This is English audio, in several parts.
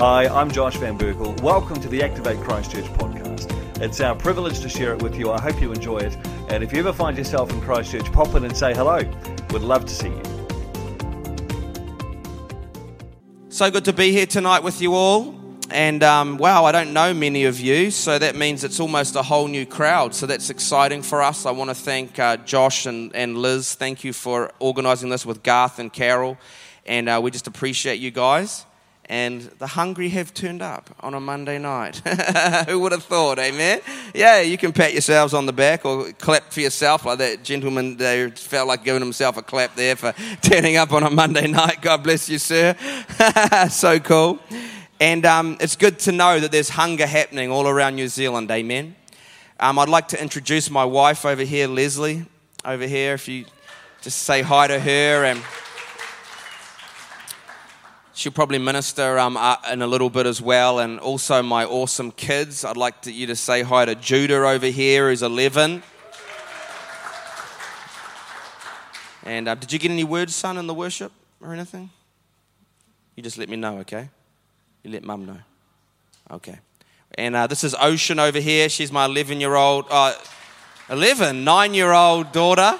Hi, I'm Josh Van Berkel. Welcome to the Activate Christchurch podcast. It's our privilege to share it with you. I hope you enjoy it. And if you ever find yourself in Christchurch, pop in and say hello. We'd love to see you. So good to be here tonight with you all. And um, wow, I don't know many of you, so that means it's almost a whole new crowd. So that's exciting for us. I want to thank uh, Josh and, and Liz. Thank you for organizing this with Garth and Carol. And uh, we just appreciate you guys. And the hungry have turned up on a Monday night. Who would have thought, amen? Yeah, you can pat yourselves on the back or clap for yourself like that gentleman there felt like giving himself a clap there for turning up on a Monday night. God bless you, sir. so cool. And um, it's good to know that there's hunger happening all around New Zealand. Amen. Um, I'd like to introduce my wife over here, Leslie, over here. If you just say hi to her, and she'll probably minister um, uh, in a little bit as well. And also my awesome kids. I'd like to, you to say hi to Judah over here, who's 11. And uh, did you get any words, son, in the worship or anything? You just let me know, okay? You let mum know. Okay. And uh, this is Ocean over here. She's my 11 year old, uh, 11, nine year old daughter.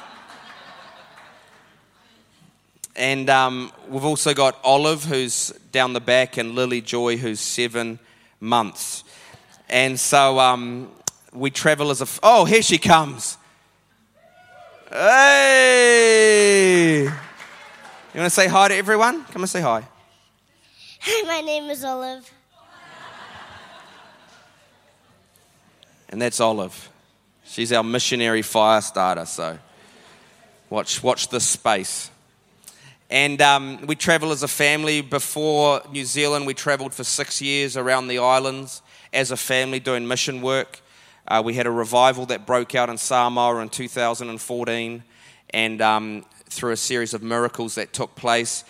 And um, we've also got Olive, who's down the back, and Lily Joy, who's seven months. And so um, we travel as a. F- oh, here she comes. Hey! You want to say hi to everyone? Come and say hi. Hi, my name is Olive. And that's Olive. She's our missionary fire starter, so watch, watch this space. And um, we travel as a family. Before New Zealand, we traveled for six years around the islands as a family doing mission work. Uh, we had a revival that broke out in Samoa in 2014, and um, through a series of miracles that took place.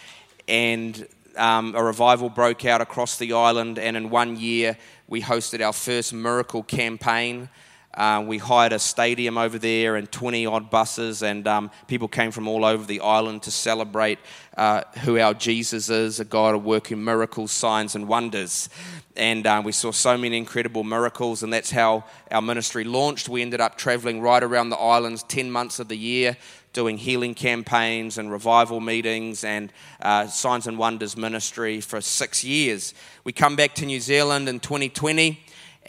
And um, a revival broke out across the island, and in one year, we hosted our first miracle campaign. Uh, we hired a stadium over there and 20 odd buses, and um, people came from all over the island to celebrate uh, who our Jesus is a God of working miracles, signs, and wonders. And uh, we saw so many incredible miracles, and that's how our ministry launched. We ended up traveling right around the islands 10 months of the year, doing healing campaigns and revival meetings and uh, signs and wonders ministry for six years. We come back to New Zealand in 2020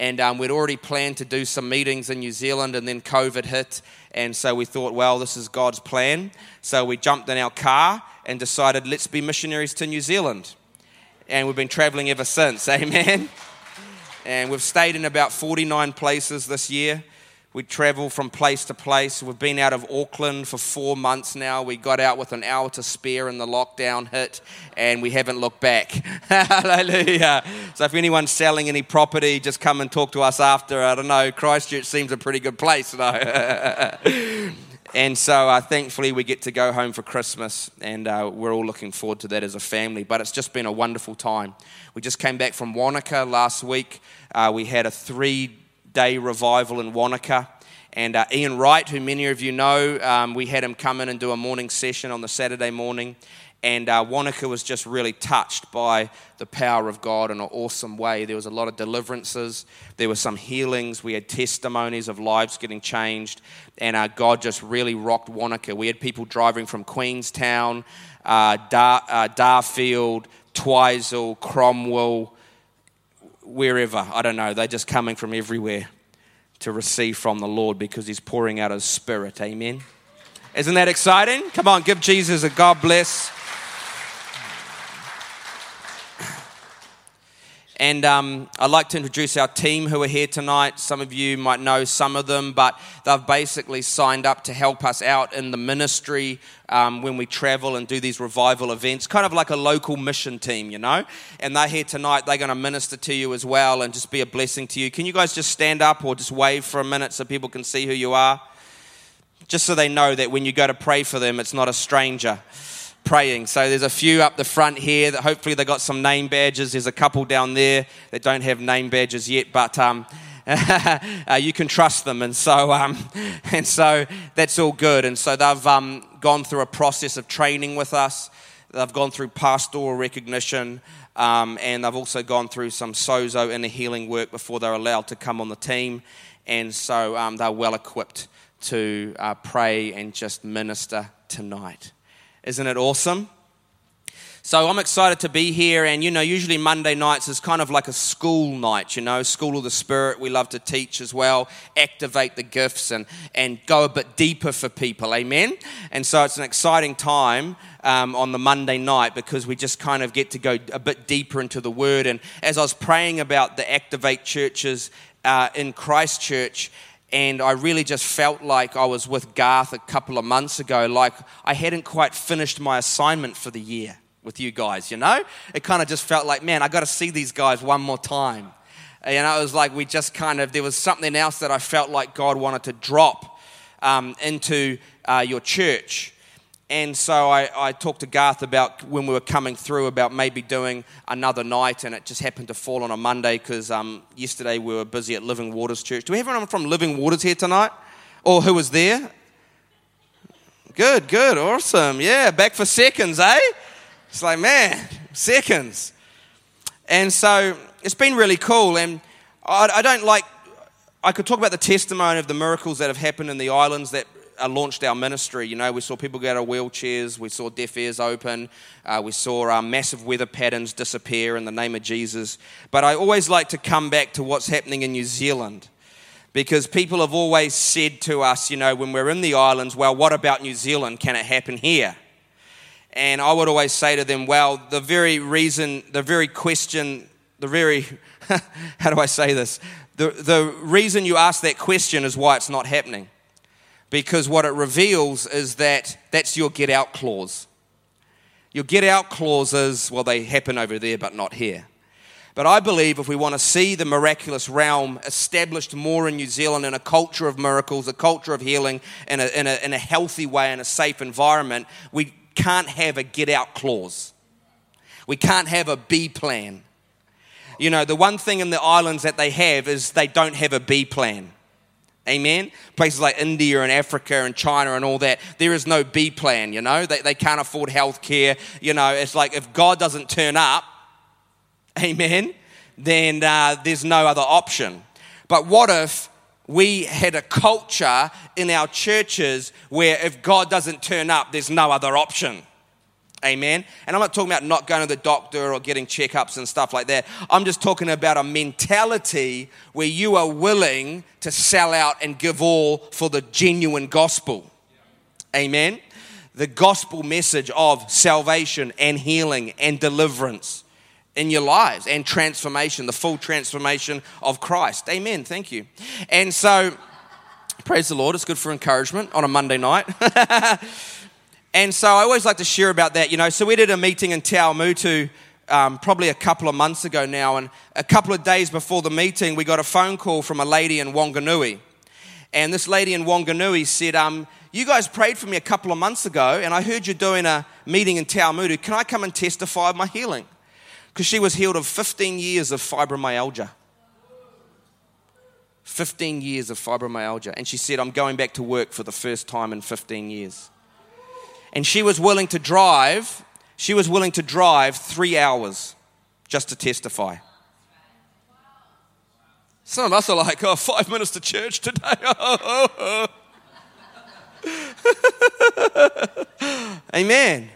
and um, we'd already planned to do some meetings in New Zealand, and then COVID hit, and so we thought, well, this is God's plan. So we jumped in our car and decided, let's be missionaries to New Zealand, and we've been traveling ever since. Amen. And we've stayed in about 49 places this year. We travel from place to place. We've been out of Auckland for four months now. We got out with an hour to spare and the lockdown hit, and we haven't looked back. Hallelujah. So, if anyone's selling any property, just come and talk to us after. I don't know, Christchurch seems a pretty good place, though. and so, uh, thankfully, we get to go home for Christmas, and uh, we're all looking forward to that as a family. But it's just been a wonderful time. We just came back from Wanaka last week. Uh, we had a three day revival in Wanaka. And uh, Ian Wright, who many of you know, um, we had him come in and do a morning session on the Saturday morning. And uh, Wanaka was just really touched by the power of God in an awesome way. There was a lot of deliverances, there were some healings, we had testimonies of lives getting changed, and uh, God just really rocked Wanaka. We had people driving from Queenstown, uh, Dar- uh, Darfield, Twizel, Cromwell, wherever. I don't know. They're just coming from everywhere to receive from the Lord because He's pouring out His Spirit. Amen. Isn't that exciting? Come on, give Jesus a God bless. And um, I'd like to introduce our team who are here tonight. Some of you might know some of them, but they've basically signed up to help us out in the ministry um, when we travel and do these revival events, kind of like a local mission team, you know. And they're here tonight. They're going to minister to you as well and just be a blessing to you. Can you guys just stand up or just wave for a minute so people can see who you are? Just so they know that when you go to pray for them, it's not a stranger praying. So there's a few up the front here that hopefully they got some name badges. There's a couple down there that don't have name badges yet, but um, uh, you can trust them, and so um, and so that's all good. And so they've um, gone through a process of training with us. they've gone through pastoral recognition, um, and they've also gone through some sozo inner healing work before they're allowed to come on the team. And so um, they're well equipped to uh, pray and just minister tonight. Isn't it awesome? So I'm excited to be here, and you know, usually Monday nights is kind of like a school night, you know, school of the spirit. We love to teach as well, activate the gifts, and and go a bit deeper for people, amen. And so it's an exciting time um, on the Monday night because we just kind of get to go a bit deeper into the Word. And as I was praying about the activate churches uh, in Christchurch, and I really just felt like I was with Garth a couple of months ago, like I hadn't quite finished my assignment for the year with you guys, you know? It kind of just felt like, man, I got to see these guys one more time. And it was like we just kind of, there was something else that I felt like God wanted to drop um, into uh, your church. And so I, I, talked to Garth about when we were coming through about maybe doing another night, and it just happened to fall on a Monday because um, yesterday we were busy at Living Waters Church. Do we have anyone from Living Waters here tonight? Or who was there? Good, good, awesome. Yeah, back for seconds, eh? It's like, man, seconds. And so it's been really cool. And I, I don't like, I could talk about the testimony of the miracles that have happened in the islands that launched our ministry. You know, we saw people get out of wheelchairs, we saw deaf ears open, uh, we saw uh, massive weather patterns disappear in the name of Jesus. But I always like to come back to what's happening in New Zealand because people have always said to us, you know, when we're in the islands, well, what about New Zealand? Can it happen here? And I would always say to them, well, the very reason, the very question, the very, how do I say this? The, the reason you ask that question is why it's not happening. Because what it reveals is that that's your get out clause. Your get out clauses, well, they happen over there, but not here. But I believe if we want to see the miraculous realm established more in New Zealand in a culture of miracles, a culture of healing, in a, in a, in a healthy way, in a safe environment, we can't have a get out clause. We can't have a B plan. You know, the one thing in the islands that they have is they don't have a B plan. Amen. Places like India and Africa and China and all that, there is no B plan, you know. They, they can't afford health care. You know, it's like if God doesn't turn up, amen, then uh, there's no other option. But what if we had a culture in our churches where if God doesn't turn up, there's no other option. Amen. And I'm not talking about not going to the doctor or getting checkups and stuff like that. I'm just talking about a mentality where you are willing to sell out and give all for the genuine gospel. Amen. The gospel message of salvation and healing and deliverance in your lives and transformation, the full transformation of Christ. Amen. Thank you. And so, praise the Lord. It's good for encouragement on a Monday night. and so, I always like to share about that. You know, so we did a meeting in Te Awamutu um, probably a couple of months ago now. And a couple of days before the meeting, we got a phone call from a lady in Wanganui. And this lady in Wanganui said, um, you guys prayed for me a couple of months ago, and I heard you're doing a meeting in Te Awamutu. Can I come and testify of my healing? because she was healed of 15 years of fibromyalgia. 15 years of fibromyalgia. And she said, I'm going back to work for the first time in 15 years. And she was willing to drive, she was willing to drive three hours just to testify. Some of us are like, oh, five minutes to church today. Amen.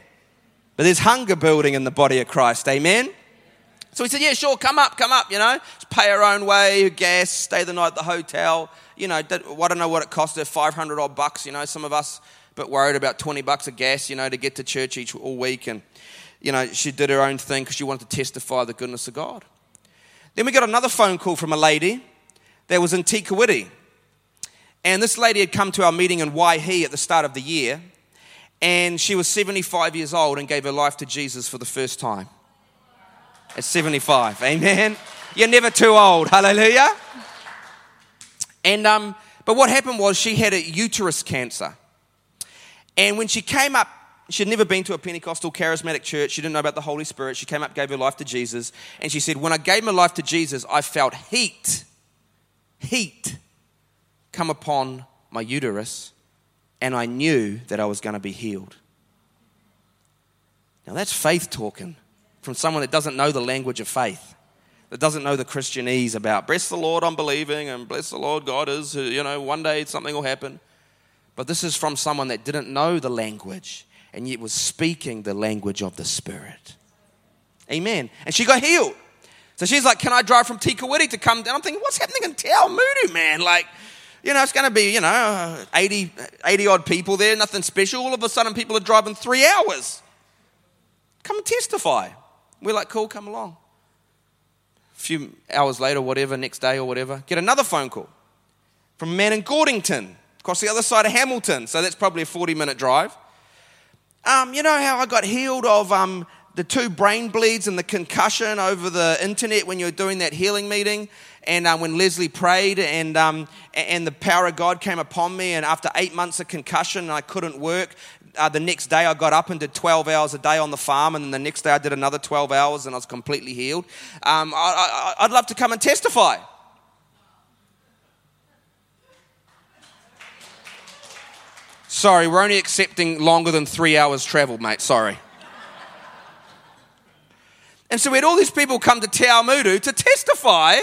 But there's hunger building in the body of Christ. Amen. So he said, Yeah, sure, come up, come up, you know. Just pay our own way, gas, stay the night at the hotel. You know, I don't know what it cost her, 500 odd bucks, you know. Some of us a bit worried about 20 bucks of gas, you know, to get to church each all week. And, you know, she did her own thing because she wanted to testify the goodness of God. Then we got another phone call from a lady that was in Te Kuiti. And this lady had come to our meeting in Waihi at the start of the year. And she was 75 years old and gave her life to Jesus for the first time at 75. Amen. You're never too old. Hallelujah. And um, but what happened was she had a uterus cancer. And when she came up, she'd never been to a Pentecostal charismatic church. She didn't know about the Holy Spirit. She came up, gave her life to Jesus, and she said, When I gave my life to Jesus, I felt heat, heat come upon my uterus, and I knew that I was going to be healed. Now, that's faith talking from someone that doesn't know the language of faith, that doesn't know the Christianese about, bless the Lord, I'm believing, and bless the Lord, God is, you know, one day something will happen. But this is from someone that didn't know the language and yet was speaking the language of the Spirit. Amen. And she got healed. So she's like, Can I drive from Te Kuiti to come down? I'm thinking, What's happening in Te man? Like, you know, it's going to be, you know, 80, 80 odd people there, nothing special. All of a sudden, people are driving three hours. Come and testify. We're like, cool, come along. A few hours later, whatever, next day or whatever, get another phone call from a man in Gordonton, across the other side of Hamilton. So that's probably a 40 minute drive. Um, you know how I got healed of um, the two brain bleeds and the concussion over the internet when you were doing that healing meeting? and uh, when Leslie prayed, and, um, and the power of God came upon me, and after eight months of concussion, I couldn't work. Uh, the next day, I got up and did 12 hours a day on the farm, and then the next day, I did another 12 hours, and I was completely healed. Um, I, I, I'd love to come and testify. Sorry, we're only accepting longer than three hours travel, mate. Sorry. And so we had all these people come to Te Awamutu to testify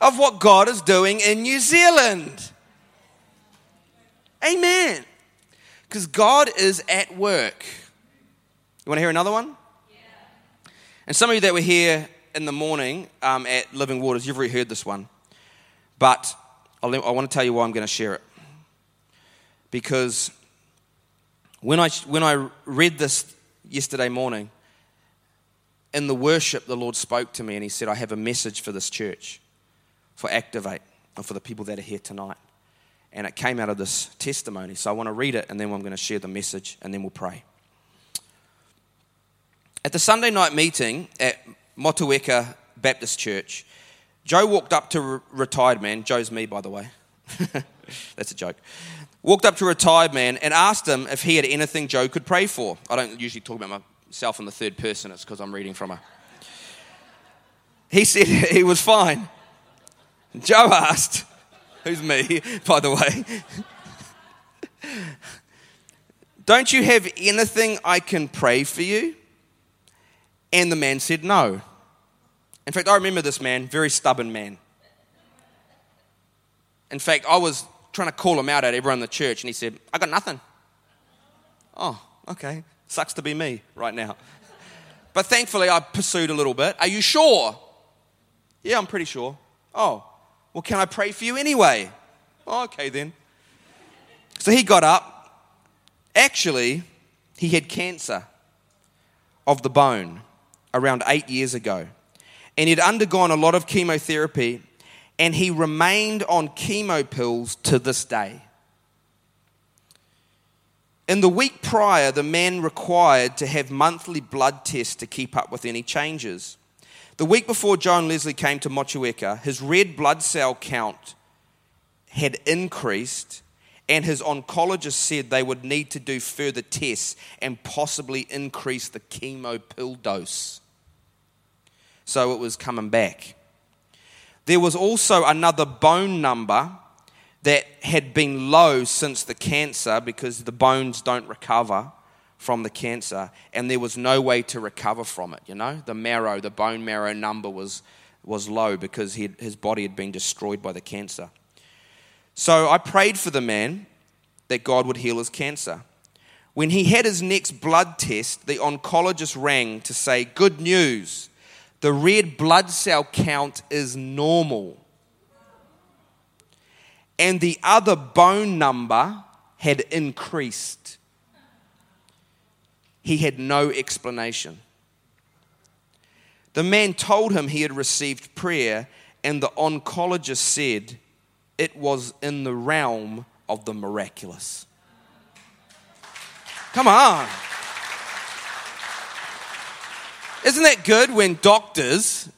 of what God is doing in New Zealand. Amen. Because God is at work. You want to hear another one? Yeah. And some of you that were here in the morning um, at Living Waters, you've already heard this one. But I'll, I want to tell you why I'm going to share it. Because when I, when I read this yesterday morning, in the worship, the Lord spoke to me and He said, I have a message for this church for Activate and for the people that are here tonight. And it came out of this testimony. So I want to read it and then I'm going to share the message and then we'll pray. At the Sunday night meeting at Motueka Baptist Church, Joe walked up to a retired man. Joe's me, by the way. That's a joke. Walked up to a retired man and asked him if he had anything Joe could pray for. I don't usually talk about myself in the third person, it's because I'm reading from a. He said he was fine. Joe asked, who's me, by the way, don't you have anything I can pray for you? And the man said, no. In fact, I remember this man, very stubborn man. In fact, I was trying to call him out at everyone in the church, and he said, I got nothing. Oh, okay. Sucks to be me right now. But thankfully, I pursued a little bit. Are you sure? Yeah, I'm pretty sure. Oh, well, can I pray for you anyway? Oh, okay, then. So he got up. Actually, he had cancer of the bone around eight years ago. And he'd undergone a lot of chemotherapy, and he remained on chemo pills to this day. In the week prior, the man required to have monthly blood tests to keep up with any changes. The week before John Leslie came to Motueka, his red blood cell count had increased, and his oncologist said they would need to do further tests and possibly increase the chemo pill dose. So it was coming back. There was also another bone number that had been low since the cancer because the bones don't recover from the cancer, and there was no way to recover from it. You know, the marrow, the bone marrow number was, was low because he, his body had been destroyed by the cancer. So I prayed for the man that God would heal his cancer. When he had his next blood test, the oncologist rang to say, Good news, the red blood cell count is normal. And the other bone number had increased. He had no explanation. The man told him he had received prayer, and the oncologist said it was in the realm of the miraculous. Come on. Isn't that good when doctors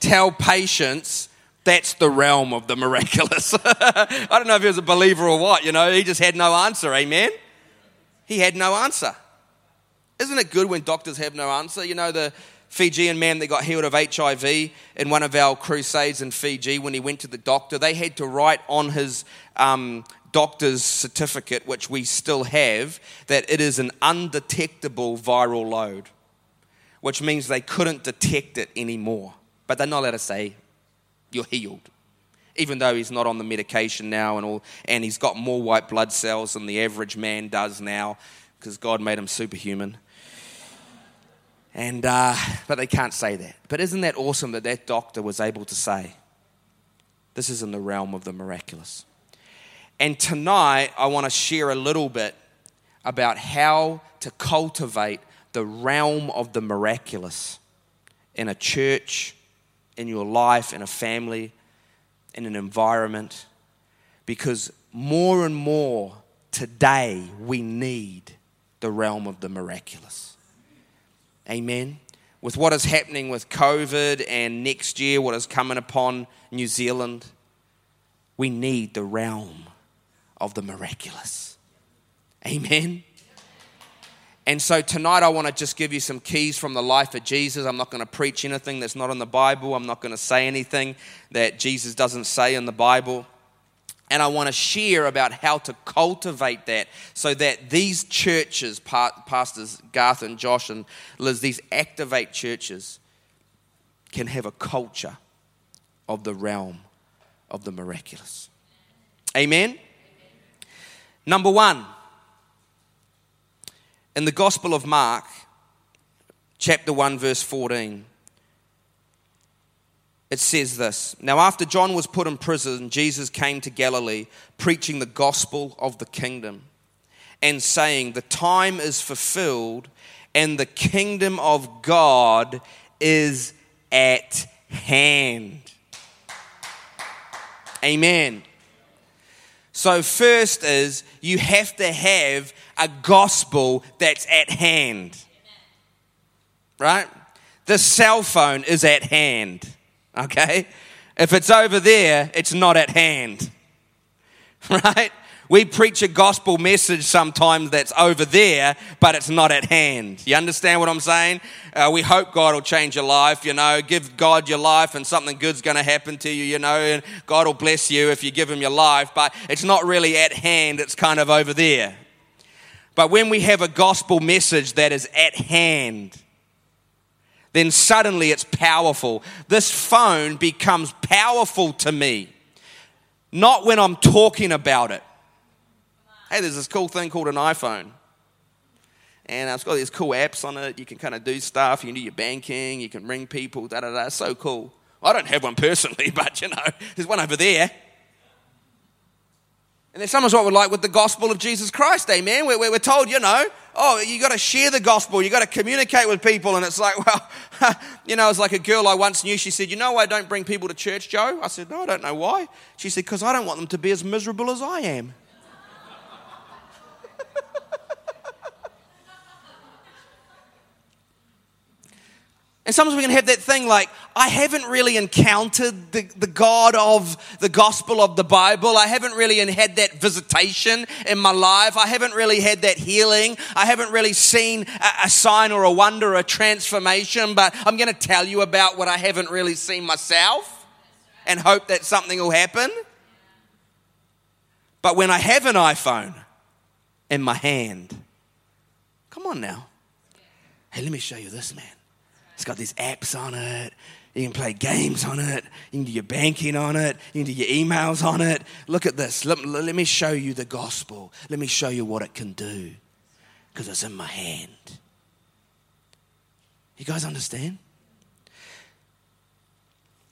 tell patients that's the realm of the miraculous? I don't know if he was a believer or what, you know, he just had no answer, amen? He had no answer. Isn't it good when doctors have no answer? You know, the Fijian man that got healed of HIV in one of our crusades in Fiji, when he went to the doctor, they had to write on his um, doctor's certificate, which we still have, that it is an undetectable viral load, which means they couldn't detect it anymore. But they're not allowed to say, you're healed. Even though he's not on the medication now and all, and he's got more white blood cells than the average man does now, because God made him superhuman. And, uh, but they can't say that. But isn't that awesome that that doctor was able to say, this is in the realm of the miraculous? And tonight, I want to share a little bit about how to cultivate the realm of the miraculous in a church, in your life, in a family, in an environment. Because more and more today, we need the realm of the miraculous. Amen. With what is happening with COVID and next year, what is coming upon New Zealand, we need the realm of the miraculous. Amen. And so tonight, I want to just give you some keys from the life of Jesus. I'm not going to preach anything that's not in the Bible. I'm not going to say anything that Jesus doesn't say in the Bible. And I want to share about how to cultivate that so that these churches, Pastors Garth and Josh and Liz, these activate churches can have a culture of the realm of the miraculous. Amen? Number one, in the Gospel of Mark, chapter 1, verse 14 it says this Now, after John was put in prison, Jesus came to Galilee, preaching the gospel of the kingdom and saying, The time is fulfilled and the kingdom of God is at hand. Amen. So, first is you have to have a gospel that's at hand. Right? The cell phone is at hand okay? If it's over there, it's not at hand, right? We preach a gospel message sometimes that's over there, but it's not at hand. You understand what I'm saying? Uh, we hope God will change your life, you know. Give God your life and something good's going to happen to you, you know, and God will bless you if you give Him your life, but it's not really at hand, it's kind of over there. But when we have a gospel message that is at hand, then suddenly it's powerful. This phone becomes powerful to me, not when I'm talking about it. Hey, there's this cool thing called an iPhone. And uh, it's got these cool apps on it. You can kind of do stuff. You can do your banking. You can ring people. Da da da. So cool. I don't have one personally, but you know, there's one over there. And then sometimes what we're like with the gospel of Jesus Christ, eh, amen. We're, we're told, you know, oh, you got to share the gospel, you got to communicate with people. And it's like, well, you know, it's like a girl I once knew. She said, you know why I don't bring people to church, Joe? I said, no, I don't know why. She said, because I don't want them to be as miserable as I am. And sometimes we can have that thing like, I haven't really encountered the, the God of the gospel of the Bible. I haven't really had that visitation in my life. I haven't really had that healing. I haven't really seen a, a sign or a wonder a transformation, but I'm going to tell you about what I haven't really seen myself and hope that something will happen. But when I have an iPhone in my hand, come on now. Hey, let me show you this, man. It's got these apps on it. You can play games on it. You can do your banking on it. You can do your emails on it. Look at this. Let, let me show you the gospel. Let me show you what it can do because it's in my hand. You guys understand?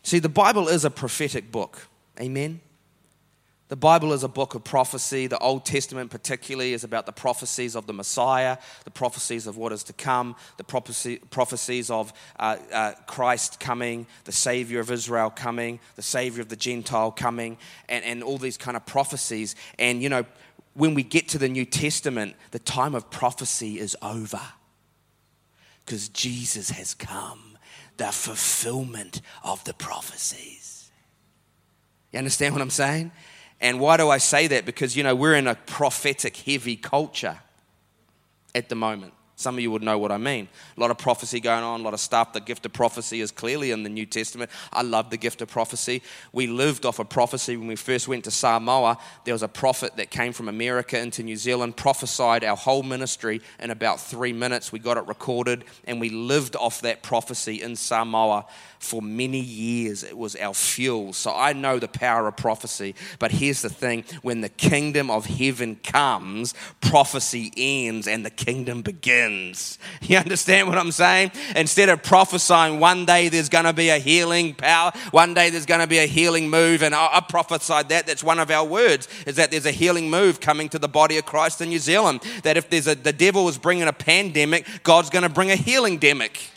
See, the Bible is a prophetic book. Amen. The Bible is a book of prophecy. The Old Testament, particularly, is about the prophecies of the Messiah, the prophecies of what is to come, the prophecy, prophecies of uh, uh, Christ coming, the Savior of Israel coming, the Savior of the Gentile coming, and, and all these kind of prophecies. And, you know, when we get to the New Testament, the time of prophecy is over because Jesus has come, the fulfillment of the prophecies. You understand what I'm saying? And why do I say that? Because, you know, we're in a prophetic heavy culture at the moment. Some of you would know what I mean. A lot of prophecy going on, a lot of stuff. The gift of prophecy is clearly in the New Testament. I love the gift of prophecy. We lived off a prophecy when we first went to Samoa. There was a prophet that came from America into New Zealand, prophesied our whole ministry in about three minutes. We got it recorded, and we lived off that prophecy in Samoa for many years. It was our fuel. So I know the power of prophecy. But here's the thing when the kingdom of heaven comes, prophecy ends and the kingdom begins. You understand what I'm saying? Instead of prophesying one day there's going to be a healing power, one day there's going to be a healing move, and I, I prophesied that. That's one of our words, is that there's a healing move coming to the body of Christ in New Zealand. That if there's a, the devil is bringing a pandemic, God's going to bring a healing demic.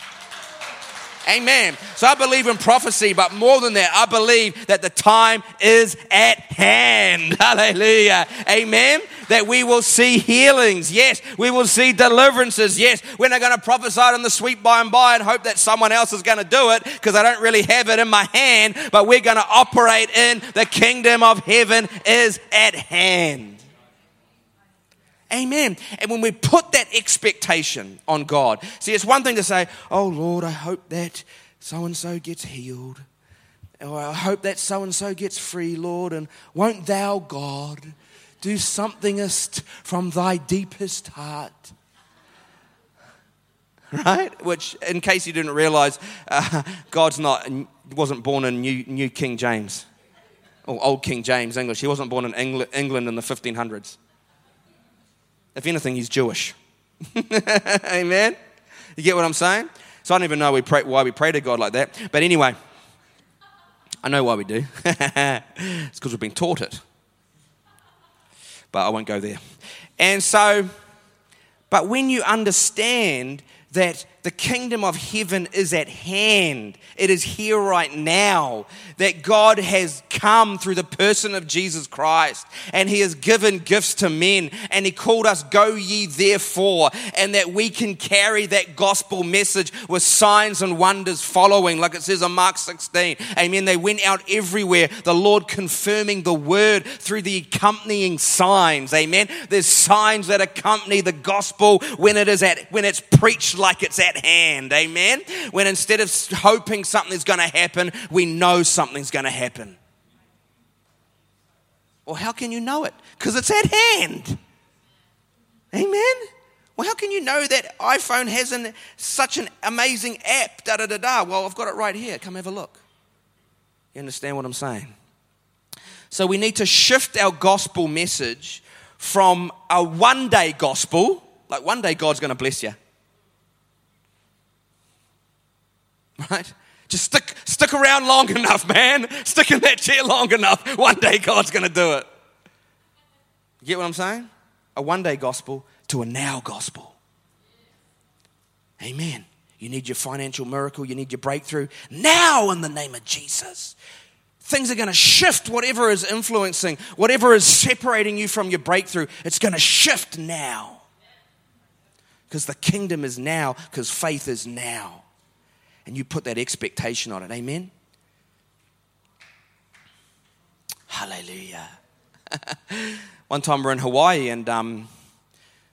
Amen. So I believe in prophecy, but more than that, I believe that the time is at hand. Hallelujah. Amen. That we will see healings. Yes. We will see deliverances. Yes. We're not going to prophesy on the sweet by and by and hope that someone else is going to do it because I don't really have it in my hand, but we're going to operate in the kingdom of heaven is at hand. Amen. And when we put that expectation on God, see, it's one thing to say, Oh Lord, I hope that so and so gets healed. Or I hope that so and so gets free, Lord. And won't thou, God, do somethingest from thy deepest heart? Right? Which, in case you didn't realize, uh, God's not, wasn't born in New, New King James or Old King James English. He wasn't born in England, England in the 1500s. If anything, he's Jewish. Amen? You get what I'm saying? So I don't even know we pray, why we pray to God like that. But anyway, I know why we do. it's because we've been taught it. But I won't go there. And so, but when you understand that the kingdom of heaven is at hand. It is here right now. That God has come through the person of Jesus Christ and He has given gifts to men and He called us, Go ye therefore, and that we can carry that gospel message with signs and wonders following, like it says in Mark 16. Amen. They went out everywhere, the Lord confirming the word through the accompanying signs. Amen. There's signs that accompany the gospel when it is at when it's preached like it's at hand. Amen. When instead of hoping something's going to happen, we know something's going to happen. Well, how can you know it? Because it's at hand. Amen. Well, how can you know that iPhone has an, such an amazing app? Da da da da. Well, I've got it right here. Come have a look. You understand what I'm saying? So we need to shift our gospel message from a one day gospel, like one day God's going to bless you. Right? Just stick, stick around long enough, man. Stick in that chair long enough. One day God's going to do it. You get what I'm saying? A one day gospel to a now gospel. Amen. You need your financial miracle, you need your breakthrough now in the name of Jesus. Things are going to shift, whatever is influencing, whatever is separating you from your breakthrough, it's going to shift now. Because the kingdom is now, because faith is now and you put that expectation on it. Amen? Hallelujah. one time we're in Hawaii and um,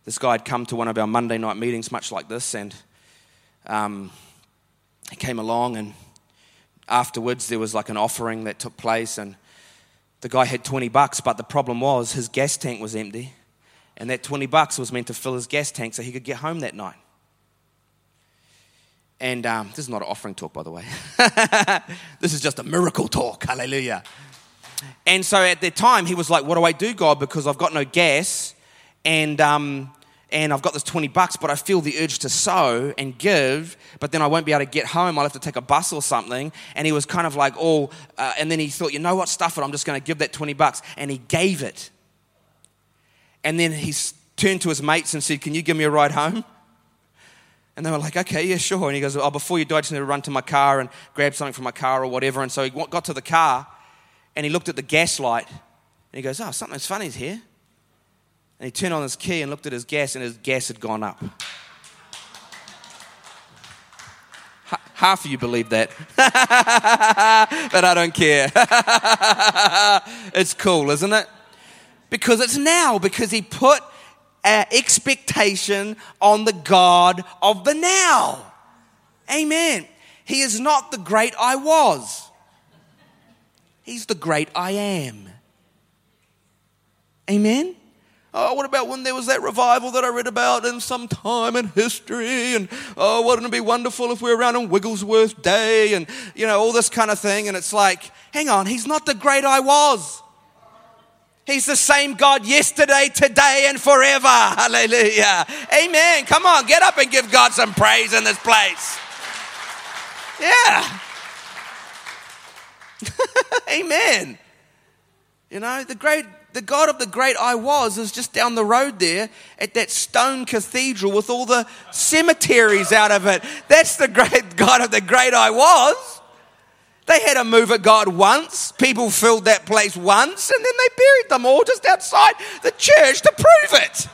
this guy had come to one of our Monday night meetings, much like this, and um, he came along and afterwards there was like an offering that took place and the guy had 20 bucks, but the problem was his gas tank was empty. And that 20 bucks was meant to fill his gas tank so he could get home that night. And um, this is not an offering talk, by the way. this is just a miracle talk. Hallelujah. And so at the time, he was like, What do I do, God? Because I've got no gas and, um, and I've got this 20 bucks, but I feel the urge to sow and give, but then I won't be able to get home. I'll have to take a bus or something. And he was kind of like, Oh, uh, and then he thought, You know what? Stuff it. I'm just going to give that 20 bucks. And he gave it. And then he turned to his mates and said, Can you give me a ride home? And they were like, okay, yeah, sure. And he goes, oh, before you do, I just need to run to my car and grab something from my car or whatever. And so he got to the car and he looked at the gas light and he goes, oh, something's funny here. And he turned on his key and looked at his gas and his gas had gone up. Half of you believe that. but I don't care. it's cool, isn't it? Because it's now, because he put expectation on the God of the now. Amen. He is not the great I was, He's the great I am. Amen. Oh, what about when there was that revival that I read about in some time in history? And oh, wouldn't it be wonderful if we were around on Wigglesworth Day and, you know, all this kind of thing? And it's like, hang on, he's not the great I was. He's the same God yesterday, today, and forever. Hallelujah. Amen. Come on, get up and give God some praise in this place. Yeah. Amen. You know, the great the God of the great I was is just down the road there at that stone cathedral with all the cemeteries out of it. That's the great God of the great I was. They had a move of God once. People filled that place once, and then they buried them all just outside the church to prove it.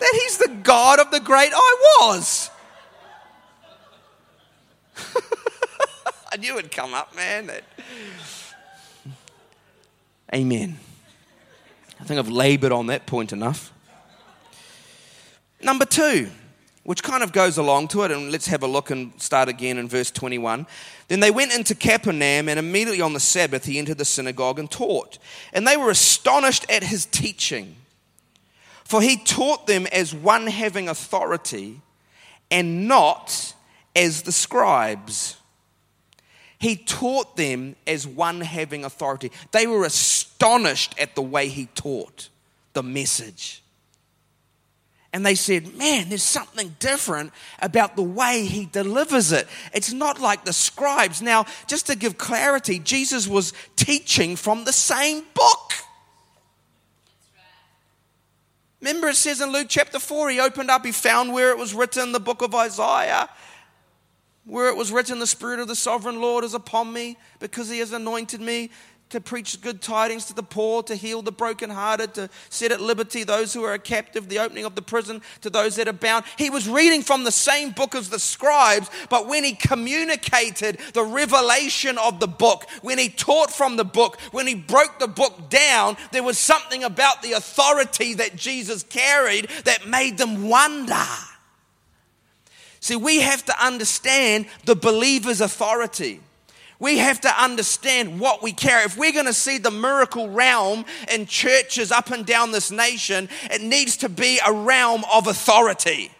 That He's the God of the great I was. I knew it'd come up, man. Amen. I think I've labored on that point enough. Number two, which kind of goes along to it, and let's have a look and start again in verse 21. Then they went into Capernaum, and immediately on the Sabbath he entered the synagogue and taught. And they were astonished at his teaching, for he taught them as one having authority and not as the scribes. He taught them as one having authority. They were astonished at the way he taught the message. And they said, Man, there's something different about the way he delivers it. It's not like the scribes. Now, just to give clarity, Jesus was teaching from the same book. Remember, it says in Luke chapter 4, he opened up, he found where it was written, the book of Isaiah where it was written, The Spirit of the sovereign Lord is upon me because he has anointed me to preach good tidings to the poor, to heal the brokenhearted, to set at liberty those who are a captive, the opening of the prison to those that are bound. He was reading from the same book as the scribes, but when he communicated the revelation of the book, when he taught from the book, when he broke the book down, there was something about the authority that Jesus carried that made them wonder. See, we have to understand the believer's authority. We have to understand what we carry. If we're going to see the miracle realm in churches up and down this nation, it needs to be a realm of authority.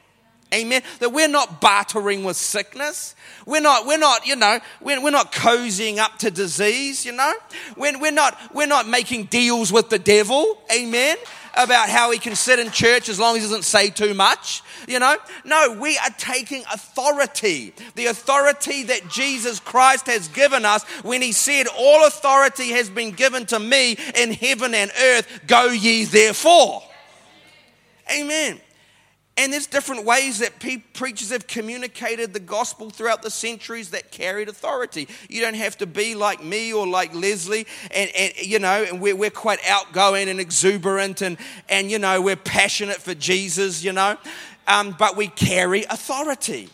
Amen. That we're not bartering with sickness. We're not, we're not, you know, we're, we're not cozying up to disease, you know. We're, we're, not, we're not making deals with the devil. Amen about how he can sit in church as long as he doesn't say too much. You know, no, we are taking authority, the authority that Jesus Christ has given us when he said, All authority has been given to me in heaven and earth. Go ye therefore. Amen. And there's different ways that pe- preachers have communicated the gospel throughout the centuries that carried authority. You don't have to be like me or like Leslie, and, and you know, and we're, we're quite outgoing and exuberant, and, and you know, we're passionate for Jesus, you know, um, but we carry authority.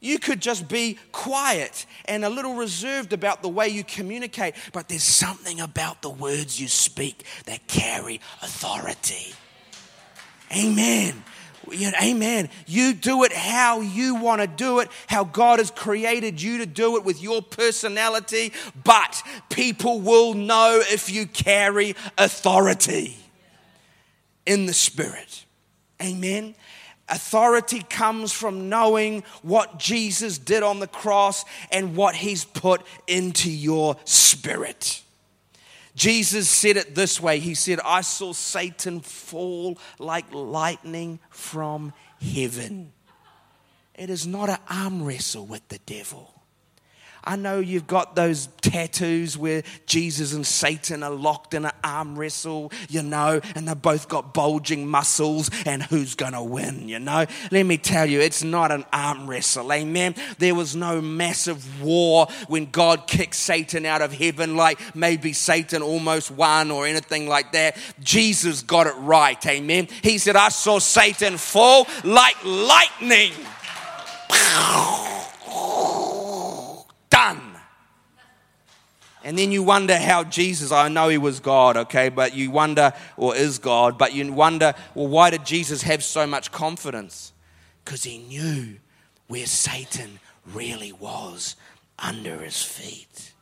You could just be quiet and a little reserved about the way you communicate, but there's something about the words you speak that carry authority. Amen. You know, amen. You do it how you want to do it, how God has created you to do it with your personality, but people will know if you carry authority in the Spirit. Amen. Authority comes from knowing what Jesus did on the cross and what he's put into your spirit. Jesus said it this way He said, I saw Satan fall like lightning from heaven. It is not an arm wrestle with the devil. I know you've got those tattoos where Jesus and Satan are locked in an arm wrestle, you know, and they've both got bulging muscles, and who's going to win, you know? Let me tell you, it's not an arm wrestle, amen? There was no massive war when God kicked Satan out of heaven, like maybe Satan almost won or anything like that. Jesus got it right, amen? He said, I saw Satan fall like lightning done. And then you wonder how Jesus, I know he was God, okay, but you wonder, or is God, but you wonder, well, why did Jesus have so much confidence? Because he knew where Satan really was under his feet.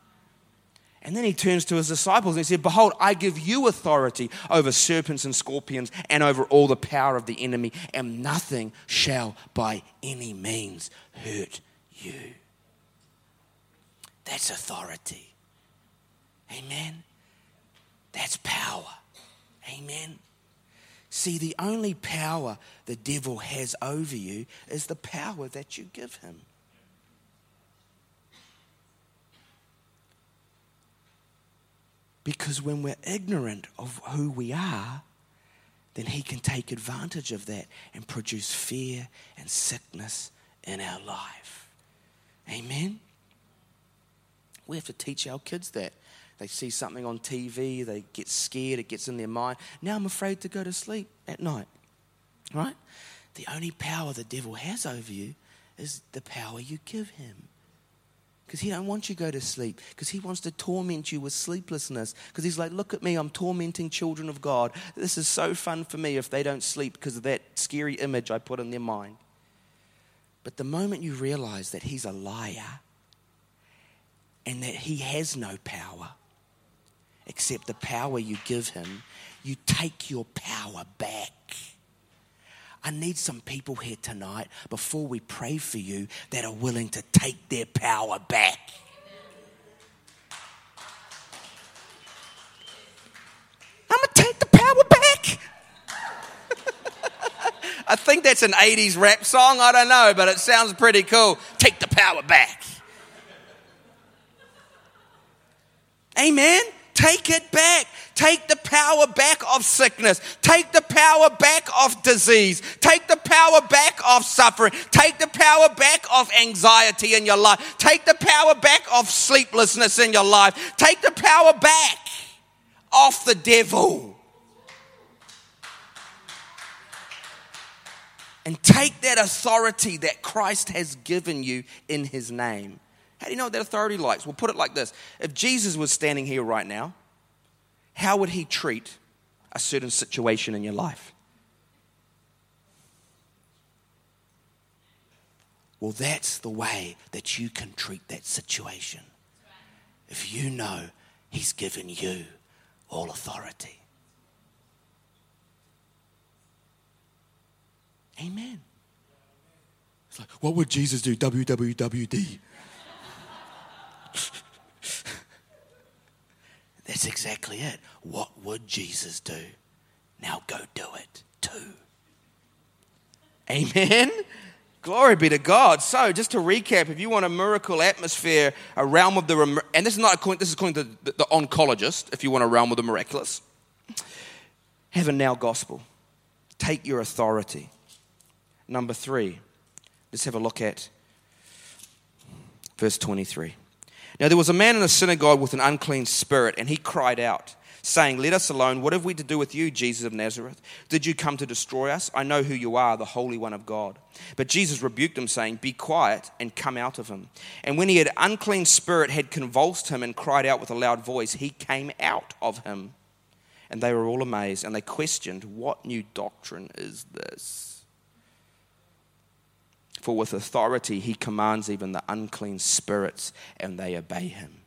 And then he turns to his disciples and he said, Behold, I give you authority over serpents and scorpions and over all the power of the enemy, and nothing shall by any means hurt you. That's authority. Amen. That's power. Amen. See, the only power the devil has over you is the power that you give him. Because when we're ignorant of who we are, then he can take advantage of that and produce fear and sickness in our life. Amen? We have to teach our kids that. They see something on TV, they get scared, it gets in their mind. Now I'm afraid to go to sleep at night. Right? The only power the devil has over you is the power you give him. Because he don't want you to go to sleep. Because he wants to torment you with sleeplessness. Because he's like, look at me, I'm tormenting children of God. This is so fun for me if they don't sleep because of that scary image I put in their mind. But the moment you realize that he's a liar and that he has no power except the power you give him, you take your power back. I need some people here tonight before we pray for you that are willing to take their power back. I'm going to take the power back. I think that's an 80s rap song. I don't know, but it sounds pretty cool. Take the power back. Amen. Take it back. Take the power back of sickness. Take the power back of disease. Take the power back of suffering. Take the power back of anxiety in your life. Take the power back of sleeplessness in your life. Take the power back off the devil. And take that authority that Christ has given you in his name. How do you know what that authority likes? We'll put it like this If Jesus was standing here right now, how would he treat a certain situation in your life? Well, that's the way that you can treat that situation. If you know he's given you all authority. Amen. It's like, what would Jesus do? WWWD. That's exactly it. What would Jesus do? Now go do it too. Amen. Glory be to God. So, just to recap, if you want a miracle atmosphere, a realm of the and this is not according, this is according to the, the oncologist. If you want a realm of the miraculous, heaven now gospel. Take your authority. Number three, let's have a look at verse twenty-three. Now there was a man in a synagogue with an unclean spirit, and he cried out, saying, Let us alone. What have we to do with you, Jesus of Nazareth? Did you come to destroy us? I know who you are, the Holy One of God. But Jesus rebuked him, saying, Be quiet and come out of him. And when he had unclean spirit had convulsed him and cried out with a loud voice, he came out of him. And they were all amazed, and they questioned, What new doctrine is this? For with authority he commands even the unclean spirits, and they obey him.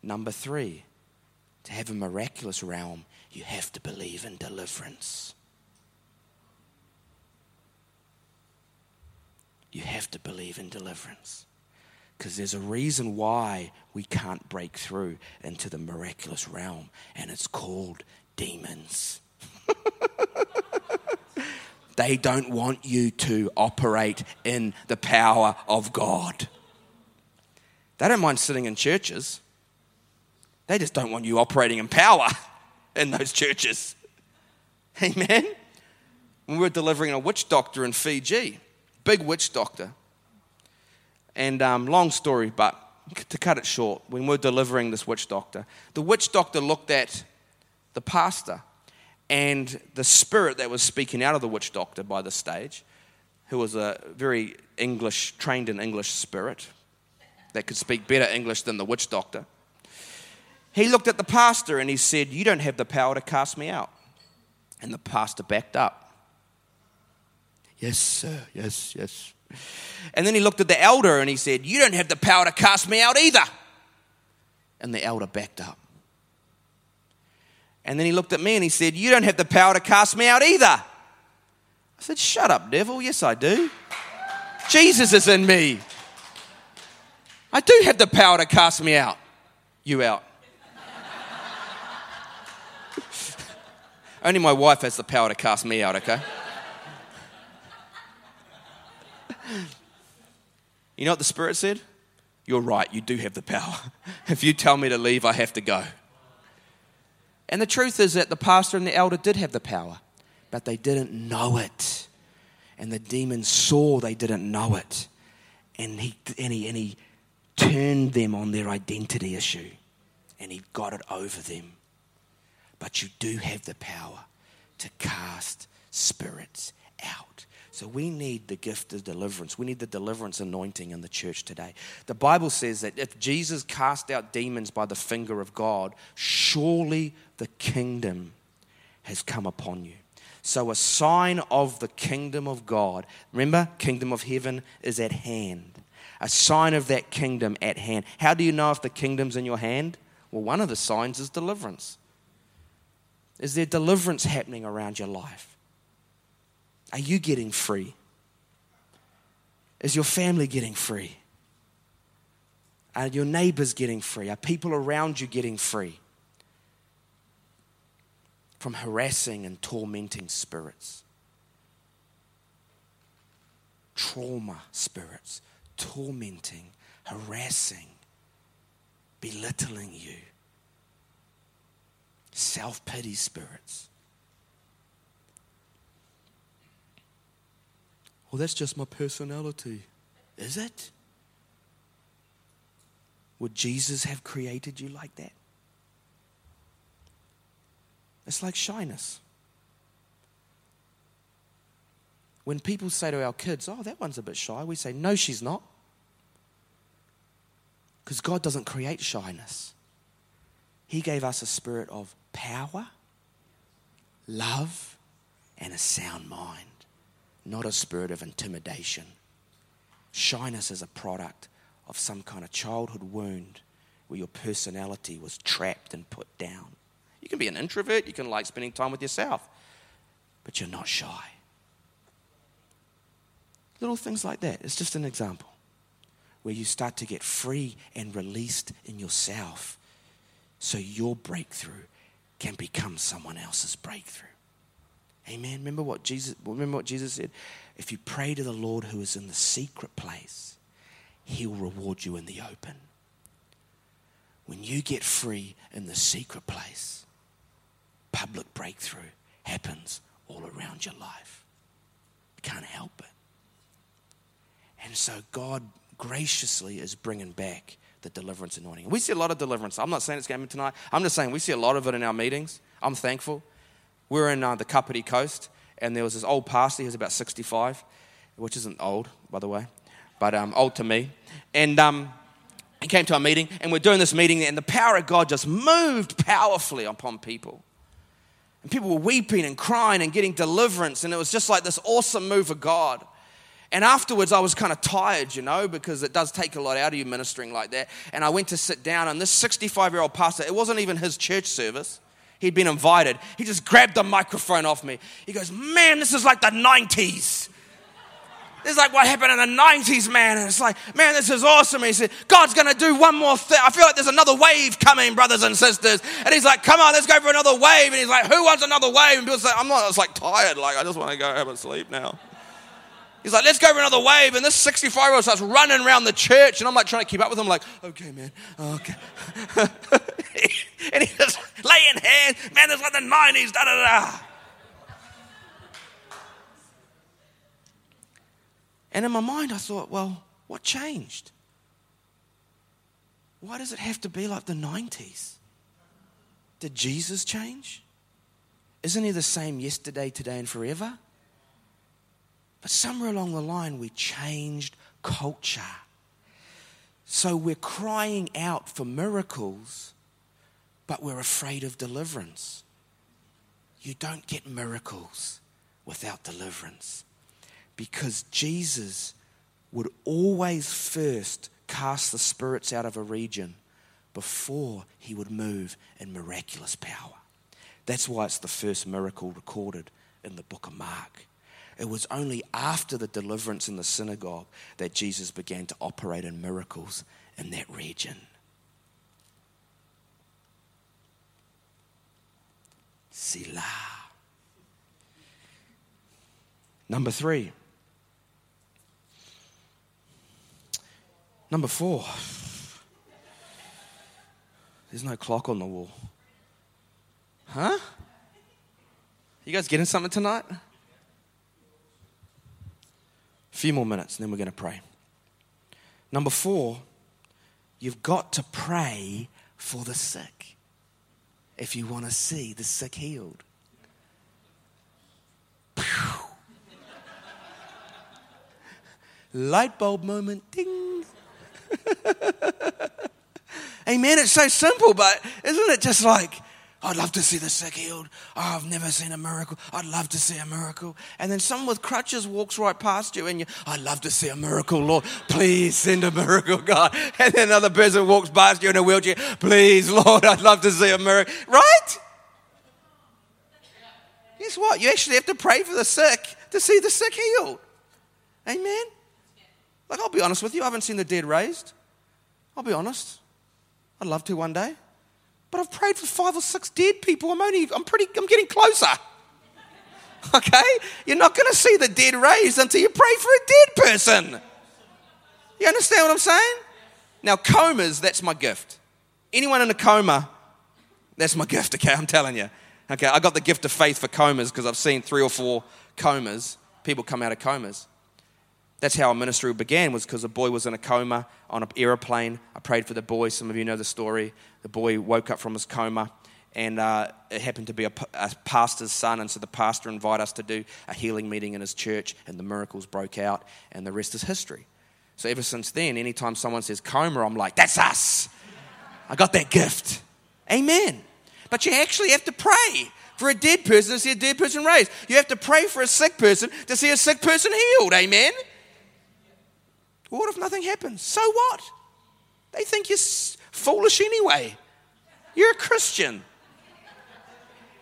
Number three, to have a miraculous realm, you have to believe in deliverance. You have to believe in deliverance. Because there's a reason why we can't break through into the miraculous realm, and it's called demons. They don't want you to operate in the power of God. They don't mind sitting in churches. They just don't want you operating in power in those churches. Amen. When we were delivering a witch doctor in Fiji, big witch doctor. And um, long story, but to cut it short, when we we're delivering this witch doctor, the witch doctor looked at the pastor and the spirit that was speaking out of the witch doctor by the stage, who was a very English, trained in English spirit, that could speak better English than the witch doctor, He looked at the pastor and he said, You don't have the power to cast me out. And the pastor backed up. Yes, sir. Yes, yes. And then he looked at the elder and he said, You don't have the power to cast me out either. And the elder backed up. And then he looked at me and he said, You don't have the power to cast me out either. I said, Shut up, devil. Yes, I do. Jesus is in me. I do have the power to cast me out. You out. Only my wife has the power to cast me out, okay? you know what the Spirit said? You're right, you do have the power. if you tell me to leave, I have to go. And the truth is that the pastor and the elder did have the power, but they didn't know it. And the demon saw they didn't know it. And he, and he, and he turned them on their identity issue. And he got it over them. But you do have the power to cast spirits out. So we need the gift of deliverance. We need the deliverance anointing in the church today. The Bible says that if Jesus cast out demons by the finger of God, surely the kingdom has come upon you. So, a sign of the kingdom of God, remember, kingdom of heaven is at hand. A sign of that kingdom at hand. How do you know if the kingdom's in your hand? Well, one of the signs is deliverance. Is there deliverance happening around your life? Are you getting free? Is your family getting free? Are your neighbors getting free? Are people around you getting free from harassing and tormenting spirits? Trauma spirits, tormenting, harassing, belittling you, self pity spirits. Well, that's just my personality. Is it? Would Jesus have created you like that? It's like shyness. When people say to our kids, oh, that one's a bit shy, we say, no, she's not. Because God doesn't create shyness. He gave us a spirit of power, love, and a sound mind not a spirit of intimidation. Shyness is a product of some kind of childhood wound where your personality was trapped and put down. You can be an introvert, you can like spending time with yourself, but you're not shy. Little things like that. It's just an example where you start to get free and released in yourself so your breakthrough can become someone else's breakthrough. Amen. Remember what Jesus remember what Jesus said? If you pray to the Lord who is in the secret place, he'll reward you in the open. When you get free in the secret place, public breakthrough happens all around your life. You can't help it. And so God graciously is bringing back the deliverance anointing. We see a lot of deliverance. I'm not saying it's coming tonight. I'm just saying we see a lot of it in our meetings. I'm thankful. We were in uh, the Kapiti Coast, and there was this old pastor. He was about 65, which isn't old, by the way, but um, old to me. And um, he came to our meeting, and we're doing this meeting, and the power of God just moved powerfully upon people. And people were weeping and crying and getting deliverance, and it was just like this awesome move of God. And afterwards, I was kind of tired, you know, because it does take a lot out of you ministering like that. And I went to sit down, and this 65 year old pastor, it wasn't even his church service. He'd been invited. He just grabbed the microphone off me. He goes, Man, this is like the 90s. This is like what happened in the 90s, man. And it's like, man, this is awesome. He said, God's going to do one more thing. I feel like there's another wave coming, brothers and sisters. And he's like, come on, let's go for another wave. And he's like, who wants another wave? And people say, I'm not, I was like tired. Like, I just want to go have a sleep now. He's like, let's go for another wave. And this 65 year old starts running around the church. And I'm like trying to keep up with him, like, okay, man, okay. and he's just laying hands. Man, there's like the 90s, da da da. And in my mind, I thought, well, what changed? Why does it have to be like the 90s? Did Jesus change? Isn't he the same yesterday, today, and forever? But somewhere along the line, we changed culture. So we're crying out for miracles, but we're afraid of deliverance. You don't get miracles without deliverance because Jesus would always first cast the spirits out of a region before he would move in miraculous power. That's why it's the first miracle recorded in the book of Mark. It was only after the deliverance in the synagogue that Jesus began to operate in miracles in that region. Selah. Number three. Number four. There's no clock on the wall. Huh? You guys getting something tonight? Few more minutes and then we're going to pray. Number four, you've got to pray for the sick if you want to see the sick healed. Light bulb moment, ding. Amen. It's so simple, but isn't it just like, I'd love to see the sick healed. Oh, I've never seen a miracle. I'd love to see a miracle. And then someone with crutches walks right past you and you, I'd love to see a miracle, Lord. Please send a miracle, God. And then another person walks past you in a wheelchair. Please, Lord, I'd love to see a miracle. Right? Guess what? You actually have to pray for the sick to see the sick healed. Amen? Like, I'll be honest with you, I haven't seen the dead raised. I'll be honest. I'd love to one day. But I've prayed for five or six dead people. I'm only, I'm pretty, I'm getting closer. Okay? You're not going to see the dead raised until you pray for a dead person. You understand what I'm saying? Now, comas, that's my gift. Anyone in a coma, that's my gift, okay? I'm telling you. Okay, I got the gift of faith for comas because I've seen three or four comas, people come out of comas. That's how our ministry began, was because a boy was in a coma on an aeroplane. I prayed for the boy. Some of you know the story. The boy woke up from his coma, and uh, it happened to be a, a, pastor's son. And so the pastor invited us to do a healing meeting in his church, and the miracles broke out, and the rest is history. So ever since then, anytime someone says coma, I'm like, that's us. I got that gift. Amen. But you actually have to pray for a dead person to see a dead person raised. You have to pray for a sick person to see a sick person healed. Amen. What if nothing happens? So what? They think you're foolish anyway. You're a Christian.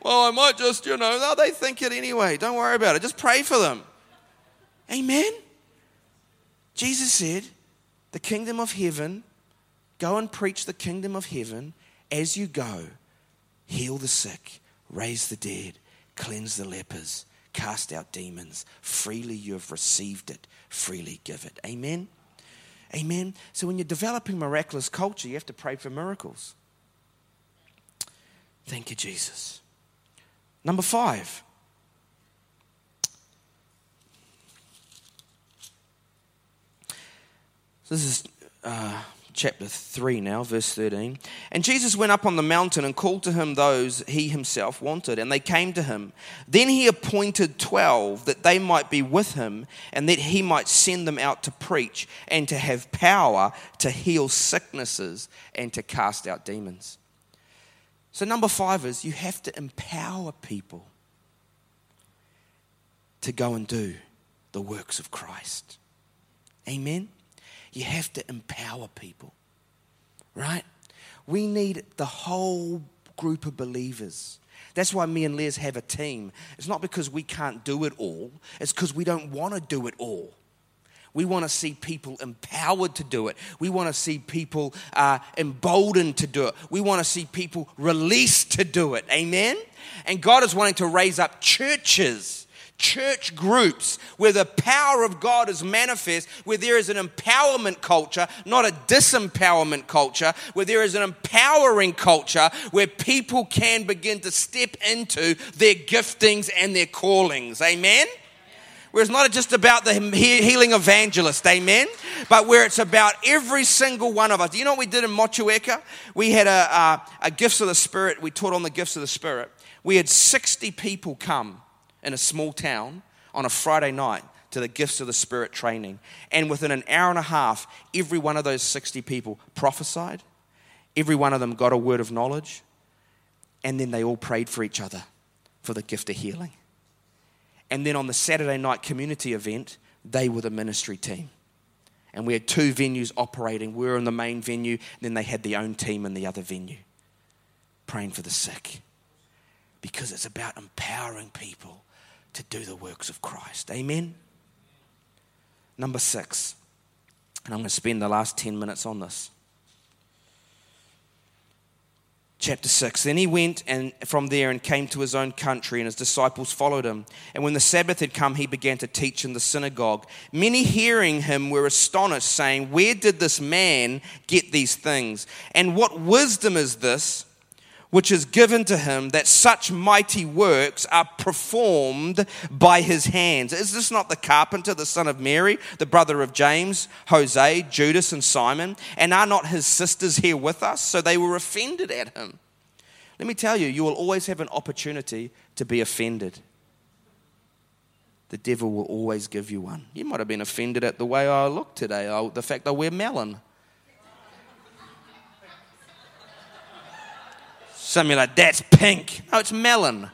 Well, I might just, you know, no, they think it anyway. Don't worry about it. Just pray for them. Amen. Jesus said, The kingdom of heaven, go and preach the kingdom of heaven as you go. Heal the sick, raise the dead, cleanse the lepers, cast out demons. Freely you have received it, freely give it. Amen. Amen. So when you're developing miraculous culture, you have to pray for miracles. Thank you, Jesus. Number five. This is uh, chapter 3 now, verse 13. And Jesus went up on the mountain and called to him those he himself wanted, and they came to him. Then he appointed 12 that they might be with him, and that he might send them out to preach and to have power to heal sicknesses and to cast out demons. So, number five is you have to empower people to go and do the works of Christ. Amen. You have to empower people, right? We need the whole group of believers. That's why me and Liz have a team. It's not because we can't do it all, it's because we don't want to do it all. We want to see people empowered to do it. We want to see people uh, emboldened to do it. We want to see people released to do it. Amen? And God is wanting to raise up churches church groups where the power of God is manifest, where there is an empowerment culture, not a disempowerment culture, where there is an empowering culture where people can begin to step into their giftings and their callings. Amen? Where it's not just about the healing evangelist, amen? But where it's about every single one of us. Do you know what we did in Motueka? We had a, a, a Gifts of the Spirit, we taught on the Gifts of the Spirit. We had 60 people come in a small town on a Friday night to the gifts of the Spirit training. And within an hour and a half, every one of those 60 people prophesied, every one of them got a word of knowledge, And then they all prayed for each other for the gift of healing. And then on the Saturday night community event, they were the ministry team. And we had two venues operating. We were in the main venue, then they had their own team in the other venue, praying for the sick. Because it's about empowering people to do the works of Christ. Amen? Number six, and I'm going to spend the last 10 minutes on this chapter 6. Then he went and from there and came to his own country, and his disciples followed him. And when the Sabbath had come, he began to teach in the synagogue. Many hearing him were astonished, saying, Where did this man get these things? And what wisdom is this? Which is given to him that such mighty works are performed by his hands. Is this not the carpenter, the son of Mary, the brother of James, Jose, Judas, and Simon? And are not his sisters here with us? So they were offended at him. Let me tell you, you will always have an opportunity to be offended. The devil will always give you one. You might have been offended at the way I look today, oh, the fact I wear melon. Some of you like, that's pink. No, it's melon.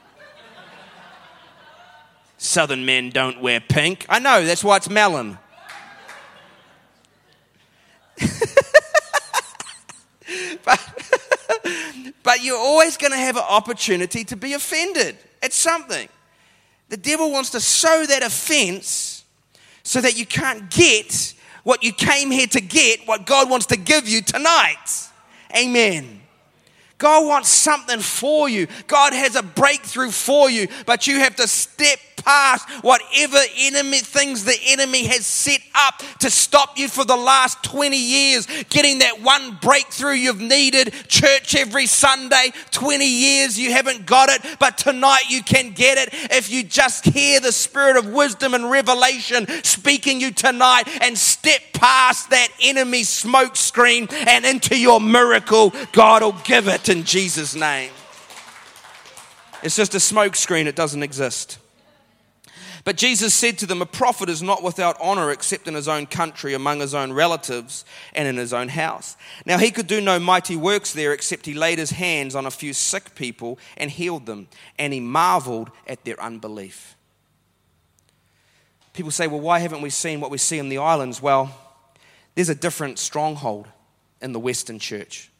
Southern men don't wear pink. I know, that's why it's melon. but, but you're always going to have an opportunity to be offended at something. The devil wants to sow that offense so that you can't get what you came here to get, what God wants to give you tonight. Amen. God wants something for you. God has a breakthrough for you, but you have to step past whatever enemy things the enemy has set up to stop you for the last 20 years. Getting that one breakthrough you've needed church every sunday 20 years you haven't got it but tonight you can get it. If you just hear the spirit of wisdom and revelation speaking you tonight and step past that enemy smoke screen and into your miracle god will give it in jesus name. It's just a smoke screen it doesn't exist but Jesus said to them, A prophet is not without honor except in his own country, among his own relatives, and in his own house. Now he could do no mighty works there except he laid his hands on a few sick people and healed them, and he marveled at their unbelief. People say, Well, why haven't we seen what we see in the islands? Well, there's a different stronghold in the Western church.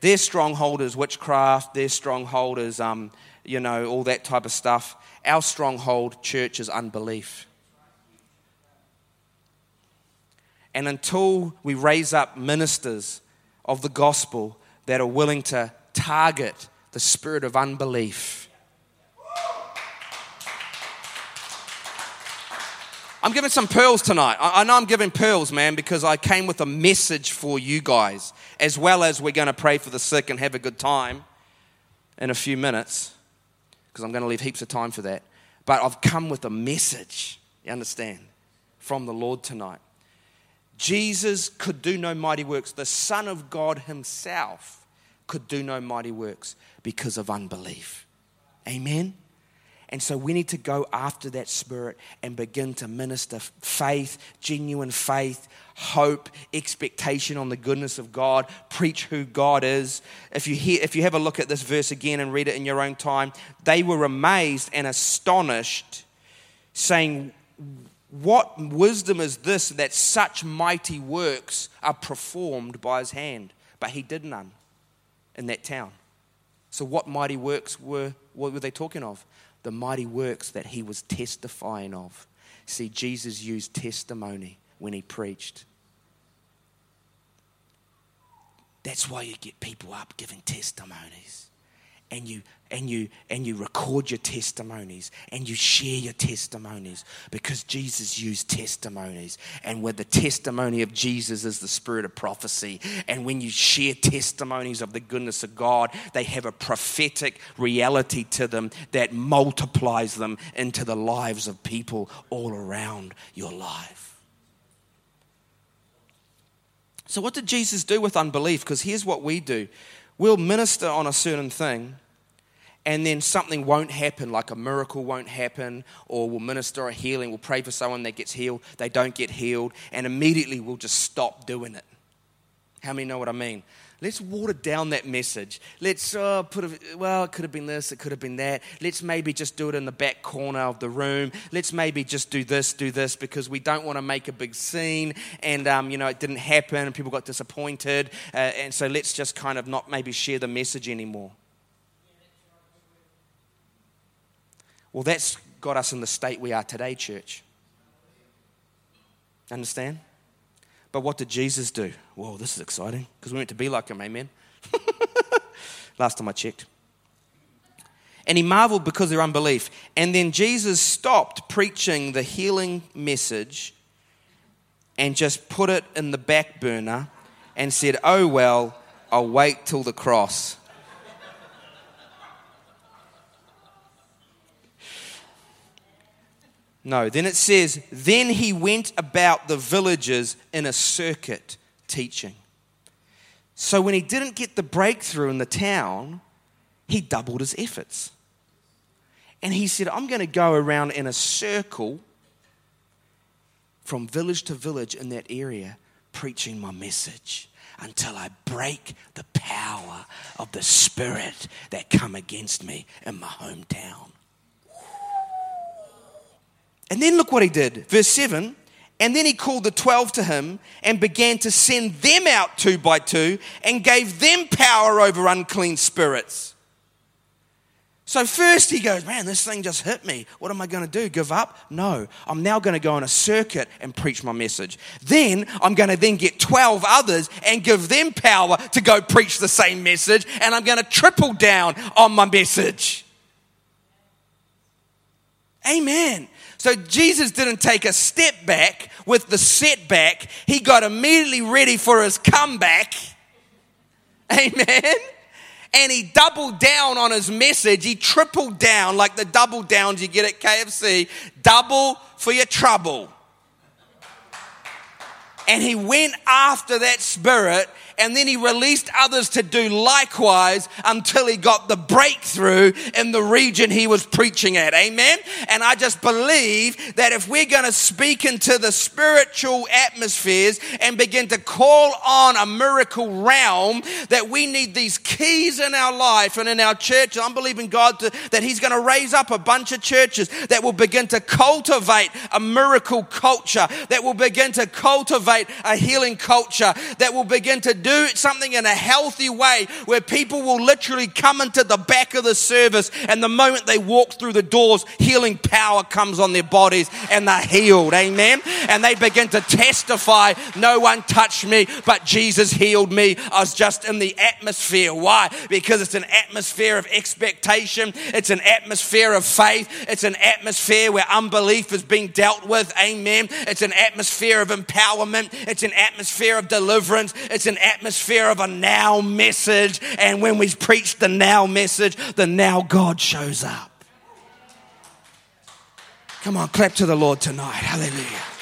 Their stronghold is witchcraft, their stronghold is, um, you know, all that type of stuff. Our stronghold, church, is unbelief. And until we raise up ministers of the gospel that are willing to target the spirit of unbelief, I'm giving some pearls tonight. I know I'm giving pearls, man, because I came with a message for you guys, as well as we're going to pray for the sick and have a good time in a few minutes because I'm going to leave heaps of time for that. But I've come with a message, you understand, from the Lord tonight. Jesus could do no mighty works. The Son of God Himself could do no mighty works because of unbelief. Amen? And so we need to go after that spirit and begin to minister faith, genuine faith, hope, expectation on the goodness of God, preach who God is. If you, hear, if you have a look at this verse again and read it in your own time, they were amazed and astonished, saying, What wisdom is this that such mighty works are performed by his hand? But he did none in that town. So, what mighty works were, what were they talking of? The mighty works that he was testifying of. See, Jesus used testimony when he preached. That's why you get people up giving testimonies and you and you and you record your testimonies and you share your testimonies because Jesus used testimonies. And where the testimony of Jesus is the spirit of prophecy and when you share testimonies of the goodness of God they have a prophetic reality to them that multiplies them into the lives of people all around your life. So what did Jesus do with unbelief? Because here's what we do. We'll minister on a certain thing and then something won't happen, like a miracle won't happen, or we'll minister a healing, we'll pray for someone that gets healed, they don't get healed, and immediately we'll just stop doing it. How many know what I mean? Let's water down that message. Let's uh, put a, well, it could have been this, it could have been that. Let's maybe just do it in the back corner of the room. Let's maybe just do this, do this, because we don't want to make a big scene. And, um, you know, it didn't happen and people got disappointed. Uh, and so let's just kind of not maybe share the message anymore. Well, that's got us in the state we are today, church. Understand? But what did Jesus do? Whoa, this is exciting because we meant to be like him, amen? Last time I checked. And he marveled because of their unbelief. And then Jesus stopped preaching the healing message and just put it in the back burner and said, Oh, well, I'll wait till the cross. No, then it says, then he went about the villages in a circuit teaching. So when he didn't get the breakthrough in the town, he doubled his efforts. And he said, I'm going to go around in a circle from village to village in that area preaching my message until I break the power of the spirit that come against me in my hometown. And then look what he did. Verse 7 And then he called the 12 to him and began to send them out two by two and gave them power over unclean spirits. So, first he goes, Man, this thing just hit me. What am I going to do? Give up? No. I'm now going to go on a circuit and preach my message. Then I'm going to then get 12 others and give them power to go preach the same message. And I'm going to triple down on my message. Amen. So Jesus didn't take a step back with the setback, he got immediately ready for his comeback. Amen. And he doubled down on his message. He tripled down like the double downs you get at KFC double for your trouble. And he went after that spirit and then he released others to do likewise until he got the breakthrough in the region he was preaching at. Amen. And I just believe that if we're going to speak into the spiritual atmospheres and begin to call on a miracle realm, that we need these keys in our life and in our church. I'm believing God to, that He's going to raise up a bunch of churches that will begin to cultivate a miracle culture, that will begin to cultivate a healing culture, that will begin to do something in a healthy way where people will literally come into the back of the service and the moment they walk through the doors, healing power comes on their bodies and they're healed. Amen. And they begin to testify, no one touched me, but Jesus healed me. I was just in the atmosphere. Why? Because it's an atmosphere of expectation. It's an atmosphere of faith. It's an atmosphere where unbelief is being dealt with. Amen. It's an atmosphere of empowerment. It's an atmosphere of deliverance. It's an atmosphere of a now message. And when we preach the now message, the now God shows up. Come on, clap to the Lord tonight. Hallelujah.